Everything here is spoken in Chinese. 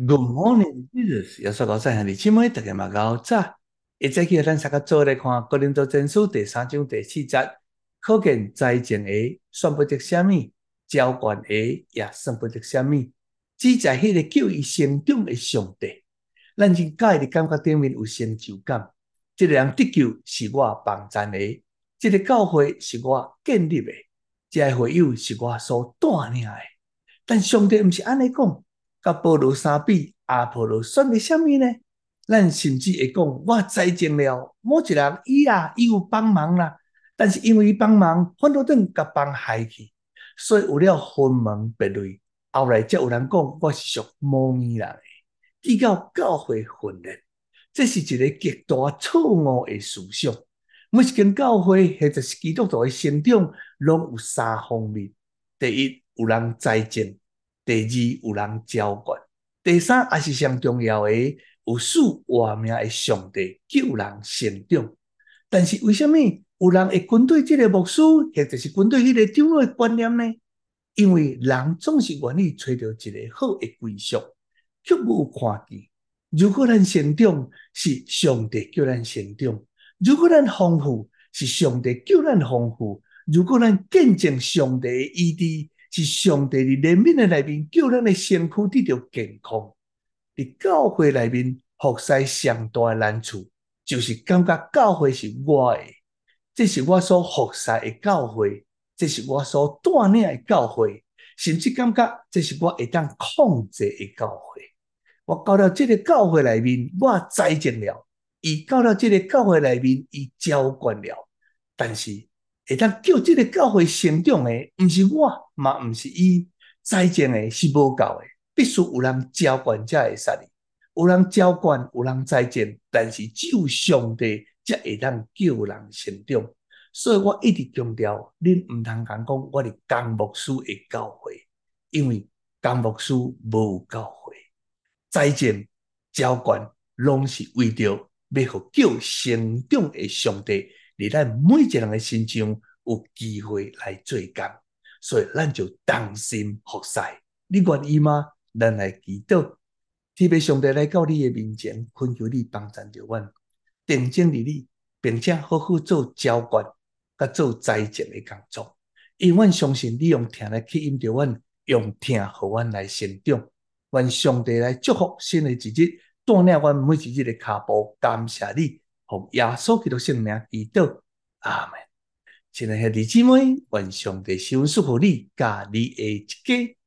Good morning, Jesus。耶稣高山下的姊妹，大家嘛好早。一早起，咱三个做来看《哥林多前书》第三章第四节，可见财前的算不得什么，浇灌的也算不得什么，只在迄个救伊成长的上帝。咱真介的感觉顶面有成就感。这个人得救是我帮赞的，这个教会是我建立的，这个会友是我所带领的。但上帝毋是安尼讲。甲波罗相比，阿波罗算个什么呢？咱甚至会讲，我栽种了，某一人伊啊，伊有帮忙啦。但是因为伊帮忙，反倒等甲帮害去，所以有了分门别类。后来才有人讲，我是属魔耳人的，比较教会分裂，这是一个极大错误的思想。每一间教会或者是基督徒的成长，拢有三方面：第一，有人栽种。第二有人浇灌，第三也是上重要的，有赐活命的上帝救人成长。但是为什么有人会军队这个牧师，或者是军队迄个长老的观念呢？因为人总是愿意找到一个好的归宿，却无看见。如果咱成长是上帝叫咱成长，如果咱丰富是上帝叫咱丰富，如果咱见证上帝的意志。是上帝伫怜悯的内面，叫咱的身躯得到健康。伫教会内面，服侍上大的难处，就是感觉教会是我的，这是我所服侍的教会，这是我所带领的教会，甚至感觉这是我会当控制的教会。我到了这个教会内面，我栽种了；伊到了这个教会内面，伊浇灌了。但是，会当叫这个教会成长诶，毋是我，嘛毋是伊，栽种的是无够诶，必须有人浇灌才会使。有人浇灌，有人栽种，但是只有上帝才会当叫人成长。所以我一直强调，恁毋通讲讲我伫公牧师的教会，因为公牧师无教会，栽种、浇灌，拢是为着要互叫成长诶上帝。你咱每一个人的心中有机会来做工，所以咱就同心服侍。你愿意吗？咱来祈祷，特别上帝来到你的面前，恳求你帮助着阮，定睛于你，并且好好做浇灌，甲做栽种的工作。因为阮相信你用听来吸引着阮，用听互阮来成长。愿上帝来祝福新的一日，锻炼阮每一日的脚步。感谢你。奉耶稣基督圣名祈祷，阿门。亲爱的弟兄姊妹，愿上帝赐福予你，甲你的一家。